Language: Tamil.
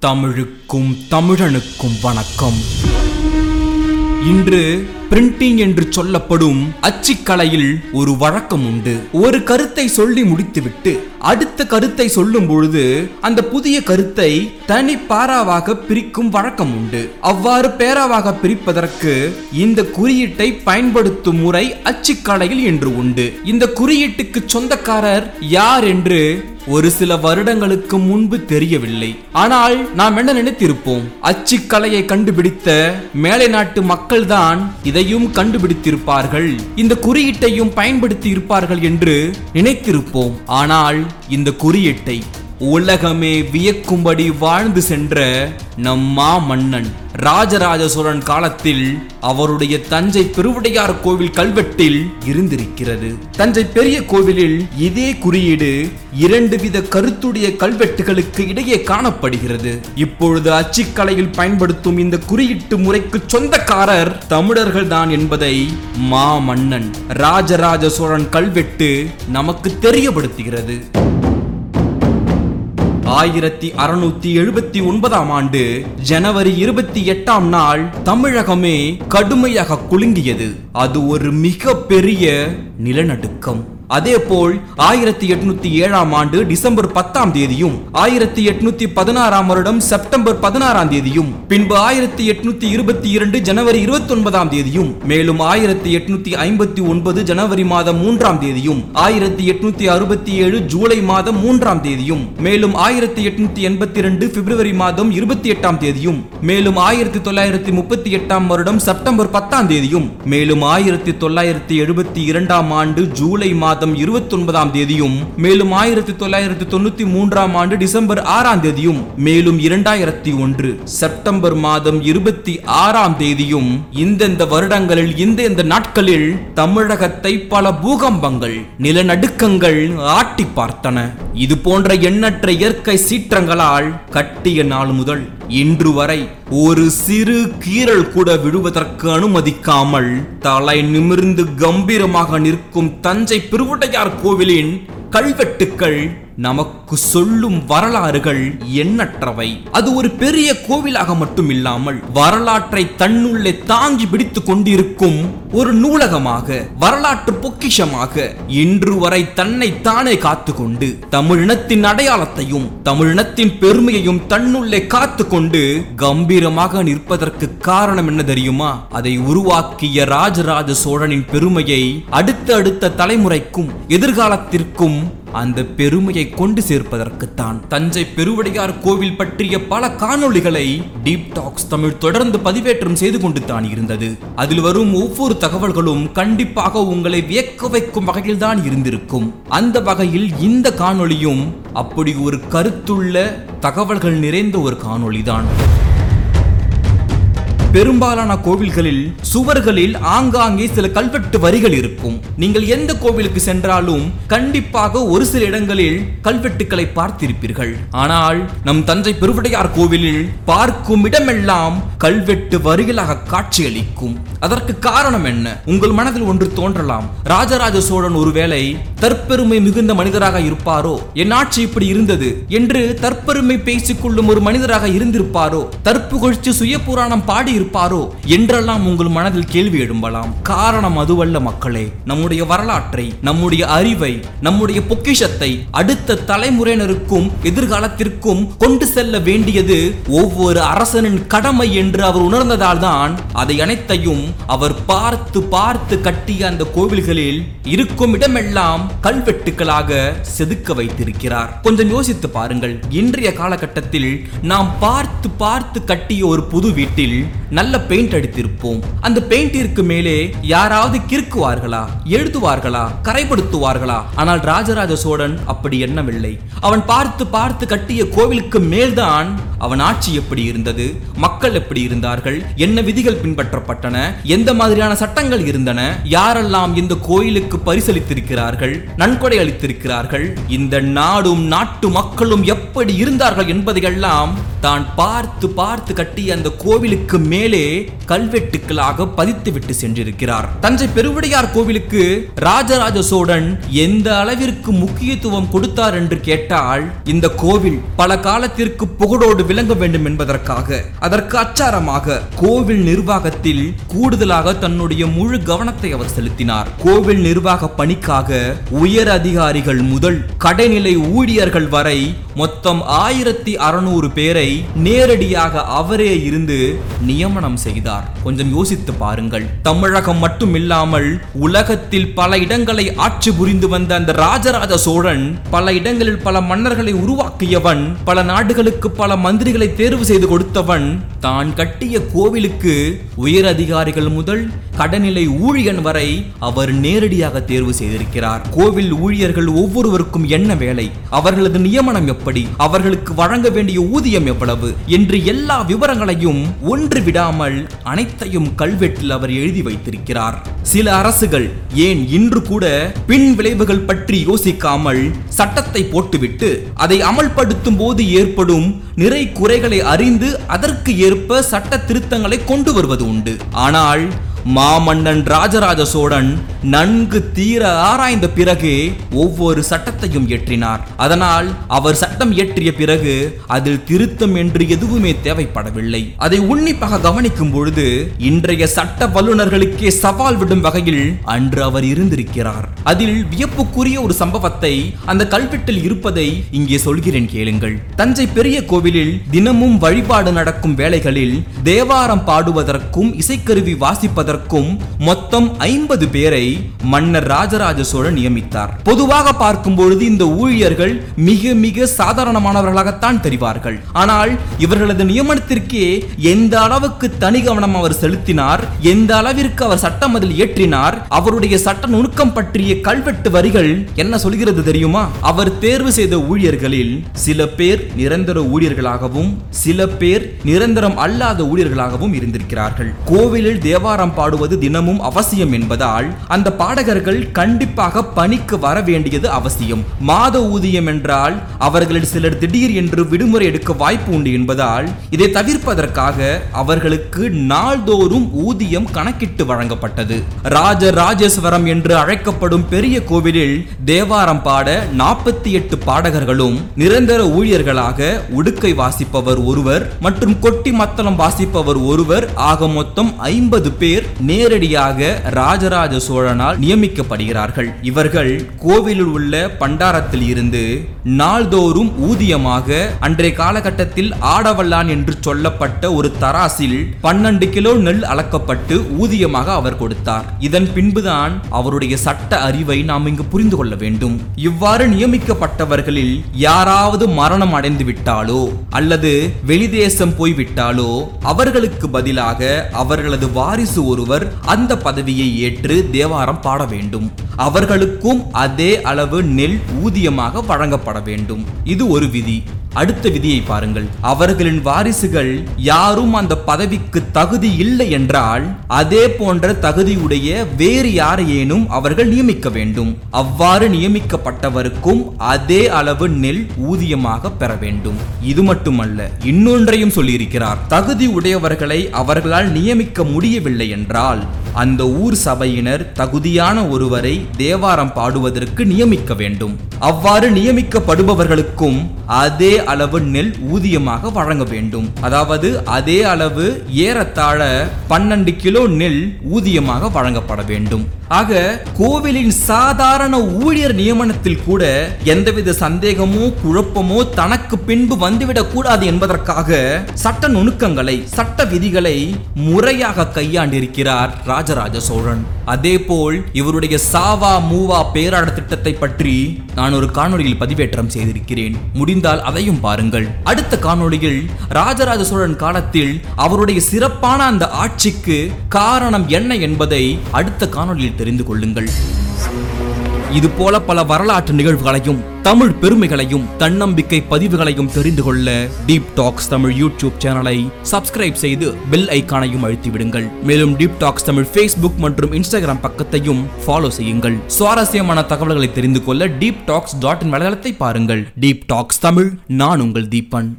தமிழுக்கும் தமிழனுக்கும் வணக்கம். இன்று பிரிண்டிங் என்று சொல்லப்படும் அச்சுக்கலையில் ஒரு வழக்கம் உண்டு. ஒரு கருத்தை சொல்லி முடித்துவிட்டு அடுத்த கருத்தை சொல்லும் பொழுது அந்த புதிய கருத்தை தனி பாராவாக பிரிக்கும் வழக்கம் உண்டு. அவ்வாறு பேராவாக பிரிப்பதற்கு இந்த குறியீட்டை பயன்படுத்தும் முறை அச்சுக்கலையில் என்று உண்டு. இந்த குறியீட்டுக்கு சொந்தக்காரர் யார் என்று ஒரு சில வருடங்களுக்கு முன்பு தெரியவில்லை. ஆனால் நாம் என்ன நினைத்திருப்போம்? அச்சுக்கலையை கண்டுபிடித்த மேலை நாட்டு மக்கள்தான் எதையும் கண்டுபிடித்திருப்பார்கள். இந்த குறியீட்டையும் பயன்படுத்தி இருப்பார்கள் என்று நினைத்திருப்போம். ஆனால் இந்த குறியீட்டை உலகமே வியக்கும்படி வாழ்ந்து சென்ற நம் மா மன்னன் ராஜராஜ சோழன் காலத்தில் அவருடைய தஞ்சை பெருவுடையார் கோவில் கல்வெட்டில் இருந்திருக்கிறது. தஞ்சை பெரிய கோவிலில் இதே குறியீடு இரண்டு வித கருத்துடைய கல்வெட்டுகளுக்கு இடையே காணப்படுகிறது. இப்பொழுது அச்சுக்கலையில் பயன்படுத்தும் இந்த குறியீட்டு முறைக்கு சொந்தக்காரர் தமிழர்கள் தான் என்பதை மாமன்னன் ராஜராஜ சோழன் கல்வெட்டு நமக்கு தெரியப்படுத்துகிறது. ஆயிரத்தி அறுநூத்தி எழுபத்தி ஒன்பதாம் ஆண்டு ஜனவரி இருபத்தி எட்டாம் நாள் தமிழகமே கடுமையாக குலுங்கியது. அது ஒரு மிக பெரிய நிலநடுக்கம். அதேபோல் ஆயிரத்தி எட்நூத்தி ஏழாம் ஆண்டு டிசம்பர் பத்தாம் தேதியும் ஆயிரத்தி எட்நூத்தி பதினாறாம் வருடம் செப்டம்பர் பதினாறாம் தேதியும் பின்பு ஆயிரத்தி எட்நூத்தி இருபத்தி இரண்டு ஜனவரி இருபத்தி ஒன்பதாம் தேதியும் மேலும் ஆயிரத்தி எட்நூத்தி ஐம்பத்தி ஒன்பது ஜனவரி மாதம் மூன்றாம் தேதியும் ஆயிரத்தி எட்நூத்தி அறுபத்தி ஏழு ஜூலை மாதம் மூன்றாம் தேதியும் மேலும் ஆயிரத்தி எட்நூத்தி எண்பத்தி இரண்டு பிப்ரவரி மாதம் இருபத்தி எட்டாம் தேதியும் மேலும் ஆயிரத்தி தொள்ளாயிரத்தி முப்பத்தி எட்டாம் வருடம் செப்டம்பர் பத்தாம் தேதியும் மேலும் ஆயிரத்தி தொள்ளாயிரத்தி எழுபத்தி இரண்டாம் ஆண்டு ஜூலை மாதம் மாதம் இருபத்தி ஒன்பதாம் தேதியும் மேலும் ஆயிரத்தி தொள்ளாயிரத்தி தொண்ணூத்தி மூன்றாம் ஆண்டு டிசம்பர் ஆறாம் தேதியும் மேலும் இரண்டாயிரத்தி ஒன்று செப்டம்பர் மாதம் இருபத்தி ஆறாம் தேதியும் இந்தெந்த வருடங்களில் இந்த இந்த நாட்களில் தமிழகத்தை பல பூகம்பங்கள் நிலநடுக்கங்கள் ஆட்டி பார்த்தன. இது போன்ற எண்ணற்ற இயற்கை சீற்றங்களால் கட்டிய நாள் முதல். இன்று வரை ஒரு சிறு கீறல் கூட விழுவதற்கு அனுமதிக்காமல் தலை நிமிர்ந்து கம்பீரமாக நிற்கும் தஞ்சை பெருவுடையார் கோவிலின் கல்வெட்டுக்கள் நமக்கு சொல்லும் வரலாறுகள் எண்ணற்றவை. அது ஒரு பெரிய கோவிலாக மட்டும் இல்லாமல் வரலாற்றை தன்னுள்ளே தாங்கி பிடித்து கொண்டிருக்கும் ஒரு நூலகமாக வரலாற்று பொக்கிஷமாக இன்று வரை தன்னை தானே காத்து கொண்டு தமிழினத்தின் அடையாளத்தையும் தமிழினத்தின் பெருமையையும் தன்னுள்ளே காத்து கொண்டு கம்பீரமாக நிற்பதற்கு காரணம் என்ன தெரியுமா? அதை உருவாக்கிய ராஜராஜ சோழனின் பெருமையை அடுத்த அடுத்த தலைமுறைக்கும் எதிர்காலத்திற்கும் அந்த பெருமையை கொண்டு சேர்ப்பதற்குத்தான் தஞ்சை பெருவடையார் கோவில் பற்றிய பல காணொளிகளை டீப் டாக்ஸ் தமிழ் தொடர்ந்து பதிவேற்றம் செய்து கொண்டு தான் இருந்தது. அதில் வரும் ஒவ்வொரு தகவல்களும் கண்டிப்பாக உங்களை வியக்க வைக்கும் வகையில் தான் இருந்திருக்கும். அந்த வகையில் இந்த காணொளியும் அப்படி ஒரு கருத்துள்ள தகவல்கள் நிறைந்த ஒரு காணொளிதான். பெரும்பாலான கோவில்களில் சுவர்களில் ஆங்காங்கே சில கல்வெட்டு வரிகள் இருக்கும். நீங்கள் எந்த கோவிலுக்கு சென்றாலும் கண்டிப்பாக ஒரு சில இடங்களில் கல்வெட்டுக்களை பார்த்திருப்பீர்கள். ஆனால் நம் தஞ்சை பெருவுடையார் கோவிலில் பார்க்கும் இடமெல்லாம் கல்வெட்டு வரிகளாக காட்சியளிக்கும். அதற்கு காரணம் என்ன? உங்கள் மனதில் ஒன்று தோன்றலாம். ராஜராஜ சோழன் ஒருவேளை தற்பெருமை மிகுந்த மனிதராக இருப்பாரோ? என் ஆட்சி இப்படி இருந்தது என்று தற்பெருமை பேசிக்கொள்ளும் ஒரு மனிதராக இருந்திருப்பாரோ? தற்புகழ்ச்சி சுய புராணம் பாடி இருப்பாரோ என்றெல்லாம் உங்கள் மனதில் கேள்வி எழும்பலாம். காரணம் அதுவல்ல மக்களே நம்முடைய வரலாற்றை நம்முடைய அறிவை நம்முடைய பொக்கிஷத்தை அடுத்த தலைமுறையினருக்கும் எதிர்காலத்திற்கும் கொண்டு செல்ல வேண்டியது ஒவ்வொரு அரசனின் கடமை என்று அவர் உணர்ந்ததால் தான் அதை அனைத்தையும் அவர் பார்த்து பார்த்து கட்டிய அந்த கோவில்களில் இருக்கும் இடமெல்லாம் கல்வெட்டுக்களாக செதுக்க வைத்திருக்கிறார். கொஞ்சம் யோசித்து பாருங்கள் இன்றைய காலகட்டத்தில் நாம் பார்த்து பார்த்து கட்டிய ஒரு புது வீட்டில் நல்ல பெயிண்ட் அடித்திருப்போம். அந்த பெயிண்டிற்கு மேலே யாராவது கிறுக்குவார்களா? எழுதுவார்களா? கரைப்படுத்துவார்களா? ஆனால் ராஜராஜ சோழன் அப்படி எண்ணவில்லை. அவன் பார்த்து பார்த்து கட்டிய கோவிலுக்கு மேல்தான் அவன் ஆட்சி எப்படி இருந்தது? மக்கள் எப்படி இருந்தார்கள்? என்ன விதிகள் பின்பற்றப்பட்டன? எந்த மாதிரியான சட்டங்கள் இருந்தன? யாரெல்லாம் இந்த கோயிலுக்கு பரிசளித்திருக்கிறார்கள்? நன்கொடை அளித்திருக்கிறார்கள்? இந்த நாடும் நாட்டு மக்களும் எப்படி இருந்தார்கள் என்பதையெல்லாம் தான் பார்த்து பார்த்து கட்டிய அந்த கோவிலுக்கு மேல் மேலே கல்வெட்டுக்களாக பதித்துவிட்டு சென்றிருக்கிறார். தஞ்சை பெருவுடையார் கோவிலுக்கு ராஜராஜ சோழன் எந்த அளவிற்கு முக்கியத்துவம் கொடுத்தார் என்று கேட்டால் இந்த கோவில் பல காலத்திற்கு புகழோடு விளங்க வேண்டும் என்பதற்காக அதற்கு அச்சாரமாக கோவில் நிர்வாகத்தில் கூடுதலாக தன்னுடைய முழு கவனத்தை அவர் செலுத்தினார். கோவில் நிர்வாக பணிக்காக உயர் அதிகாரிகள் முதல் கடைநிலை ஊழியர்கள் வரை மொத்தம் ஆயிரத்தி அறுநூறு பேரை நேரடியாக அவரே இருந்து நியமனம் செய்தார். கொஞ்சம் யோசித்து பாருங்கள். தமிழகம் மட்டுமில்லாமல் உலகத்தில் பல இடங்களை ஆட்சி புரிந்து வந்த அந்த ராஜராஜ சோழன் பல இடங்களில் பல மன்னர்களை உருவாக்கியவன் பல நாடுகளுக்கு பல மந்திரிகளை தேர்வு செய்து கொடுத்தவன் தான் கட்டிய கோவிலுக்கு உயர் அதிகாரிகள் முதல் கடநிலை ஊழியன் வரை அவர் நேரடியாக தேர்வு செய்திருக்கிறார். கோவில் ஊழியர்கள் ஒவ்வொருவருக்கும் என்ன வேலை? அவர்களது நியமனம் எப்படி? அவர்களுக்கு வழங்க வேண்டிய ஊதியம் எவ்வளவு? என்று எல்லா விவரங்களையும் ஒன்று விடாமல் அனைத்தையும் கல்வெட்டில் அவர் எழுதி வைத்திருக்கிறார். சில அரசுகள் ஏன் இன்று கூட பின் விளைவுகள் பற்றி யோசிக்காமல் சட்டத்தை போட்டுவிட்டு அதை அமல்படுத்தும் போது ஏற்படும் நிறை குறைகளை அறிந்து அதற்கு ஏற்ப சட்ட திருத்தங்களை கொண்டு வருவது உண்டு. ஆனால் மாமன்னன் ராஜராஜ சோழன் நன்கு தீர ஆராய்ந்த பிறகு ஒவ்வொரு சட்டத்தையும் இயற்றினார். அதனால் அவர் சட்டம் இயற்றிய பிறகு அதில் திருத்தம் என்று எதுவுமே தேவைப்படவில்லை. அதை உன்னிப்பாக கவனிக்கும் பொழுது இன்றைய சட்ட வல்லுநர்களுக்கே சவால் விடும் வகையில் அன்று அவர் இருந்திருக்கிறார். அதில் வியப்புக்குரிய ஒரு சம்பவத்தை அந்த கல்வெட்டில் இருப்பதை இங்கே சொல்கிறேன் கேளுங்கள். தஞ்சை பெரிய கோவிலில் தினமும் வழிபாடு நடக்கும் வேளைகளில் தேவாரம் பாடுவதற்கும் இசைக்கருவி வாசிப்பதற்கும் மொத்தம் ஐம்பது பேரை மன்னர் ராஜராஜ சோழன் நியமித்தார். பொதுவாக பார்க்கும் பொழுது இந்த ஊழியர்கள் மிக மிக சாதாரணமானவர்களாகத்தான் தெரிவார்கள். ஆனால் இவர்களது நியமனத்திற்கே எந்த அளவுக்கு தனி கவனம் அவர் செலுத்தினார் எந்த அளவிற்கு அவர் சட்டம் அதில் இயற்றினார் அவருடைய சட்ட நுணுக்கம் பற்றிய கல்வெட்டு வரிகள் என்ன சொல்கிறது தெரியுமா? அவர் தேர்வு செய்த ஊழியர்களில் சில பேர் நிரந்தர ஊழியர்களாகவும் சில பேர் நிரந்தரம் அல்லாத ஊழியர்களாகவும் இருந்திருக்கிறார்கள். கோவிலில் தேவாரம் பாடுவது தினமும் அவசியம் என்பதால் அந்த பாடகர்கள் கண்டிப்பாக பணிக்கு வர வேண்டியது அவசியம். மாத ஊதியம் என்றால் அவர்களில் சிலர் திடீர் என்று விடுமுறை எடுக்க வாய்ப்பு உண்டு என்பதால் இதை தவிர்ப்பதற்காக அவர்களுக்கு நாள்தோறும் ஊதியம் கணக்கிட்டு வழங்கப்பட்டது. ராஜ ராஜேஸ்வரம் என்று அழைக்கப்படும் பெரிய கோவிலில் தேவாரம் பாட நாற்பத்தி எட்டு பாடகர்களும் நிரந்தர ஊழியர்களாக உடுக்கை வாசிப்பவர் ஒருவர் மற்றும் கொட்டி மத்தளம் வாசிப்பவர் ஒருவர் ஆக மொத்தம் ஐம்பது பேர் நேரடியாக ராஜராஜ சோழனால் நியமிக்கப்படுகிறார்கள். இவர்கள் கோவிலில் உள்ள பண்டாரத்தில் இருந்து நாள்தோறும் ஊதியமாக அன்றைய காலகட்டத்தில் ஆடவல்லான் என்று சொல்லப்பட்ட ஒரு தராசில் பன்னெண்டு கிலோ நெல் அளக்கப்பட்டு ஊதியமாக அவர் கொடுத்தார். இதன் பின்புதான் அவருடைய சட்ட அறிவை நாம் இங்கு புரிந்து கொள்ள வேண்டும். இவ்வாறு நியமிக்கப்பட்டவர்களில் யாராவது மரணம் அடைந்து விட்டாலோ அல்லது வெளிதேசம் போய்விட்டாலோ அவர்களுக்கு பதிலாக அவர்களது வாரிசு ஒரு ஒருவர் அந்த பதவியை ஏற்று தேவாரம் பாட வேண்டும். அவர்களுக்கும் அதே அளவு நெல் ஊதியமாக வழங்கப்பட வேண்டும். இது ஒரு விதி. அடுத்த விதியை பாருங்கள். அவர்களின் வாரிசுகள் யாரும் அந்த பதவிக்கு தகுதி இல்லை என்றால் அதே போன்ற தகுதியுடைய வேறு யாரையேனும் அவர்கள் நியமிக்க வேண்டும். அவ்வாறு நியமிக்கப்பட்டவருக்கும் அதே அளவு நெல் ஊதியமாக பெற வேண்டும். இது மட்டுமல்ல இன்னொன்றையும் சொல்லியிருக்கிறார். தகுதி உடையவர்களை அவர்களால் நியமிக்க முடியவில்லை என்றால் அந்த ஊர் சபையினர் தகுதியான ஒருவரை தேவாரம் பாடுவதற்கு நியமிக்க வேண்டும். அவ்வாறு நியமிக்கப்படுபவர்களுக்கும் அதே அளவு நெல் ஊதியமாக வழங்க வேண்டும். அதாவது அதே அளவு ஏறத்தாழ பன்னெண்டு கிலோ நெல் ஊதியமாக வழங்கப்பட வேண்டும். ஆக கோவிலின் சாதாரண ஊழியர் நியமனத்தில் கூட எந்தவித சந்தேகமோ குழப்பமோ தனக்கு பின்பு வந்துவிடக் கூடாது என்பதற்காக சட்ட நுணுக்கங்களை சட்ட விதிகளை முறையாக கையாண்டிருக்கிறார் ராஜராஜ சோழன். அதேபோல் இவருடைய சாவா மூவா பேராட திட்டத்தை பற்றி நான் ஒரு காணொளியில் பதிவேற்றம் செய்திருக்கிறேன். முடிந்தால் அதையும் பாருங்கள். அடுத்த காணொளியில் ராஜராஜ சோழன் காலத்தில் அவருடைய சிறப்பான அந்த ஆட்சிக்கு காரணம் என்ன என்பதை அடுத்த காணொளியில் தெரிந்து கொள்ளுங்கள். இது போல பல வரலாற்று நிகழ்வுகளையும் தமிழ் பெருமைகளையும் தன்னம்பிக்கை பதிவுகளையும் தெரிந்து கொள்ள டீப் டாக்ஸ் தமிழ் யூடியூப் சேனலை சப்ஸ்கிரைப் செய்து பெல் ஐக்கானையும் அழுத்தி விடுங்கள் மேலும் டீப் டாக்ஸ் தமிழ் ஃபேஸ்புக் மற்றும் இன்ஸ்டாகிராம் பக்கத்தையும் ஃபாலோ செய்யுங்கள். சுவாரஸ்யமான தகவல்களை தெரிந்து கொள்ள டீப் டாக்ஸ் டாட் இன் வலைதளத்தை பாருங்கள். டீப் டாக்ஸ் தமிழ் நான் உங்கள் தீபன்.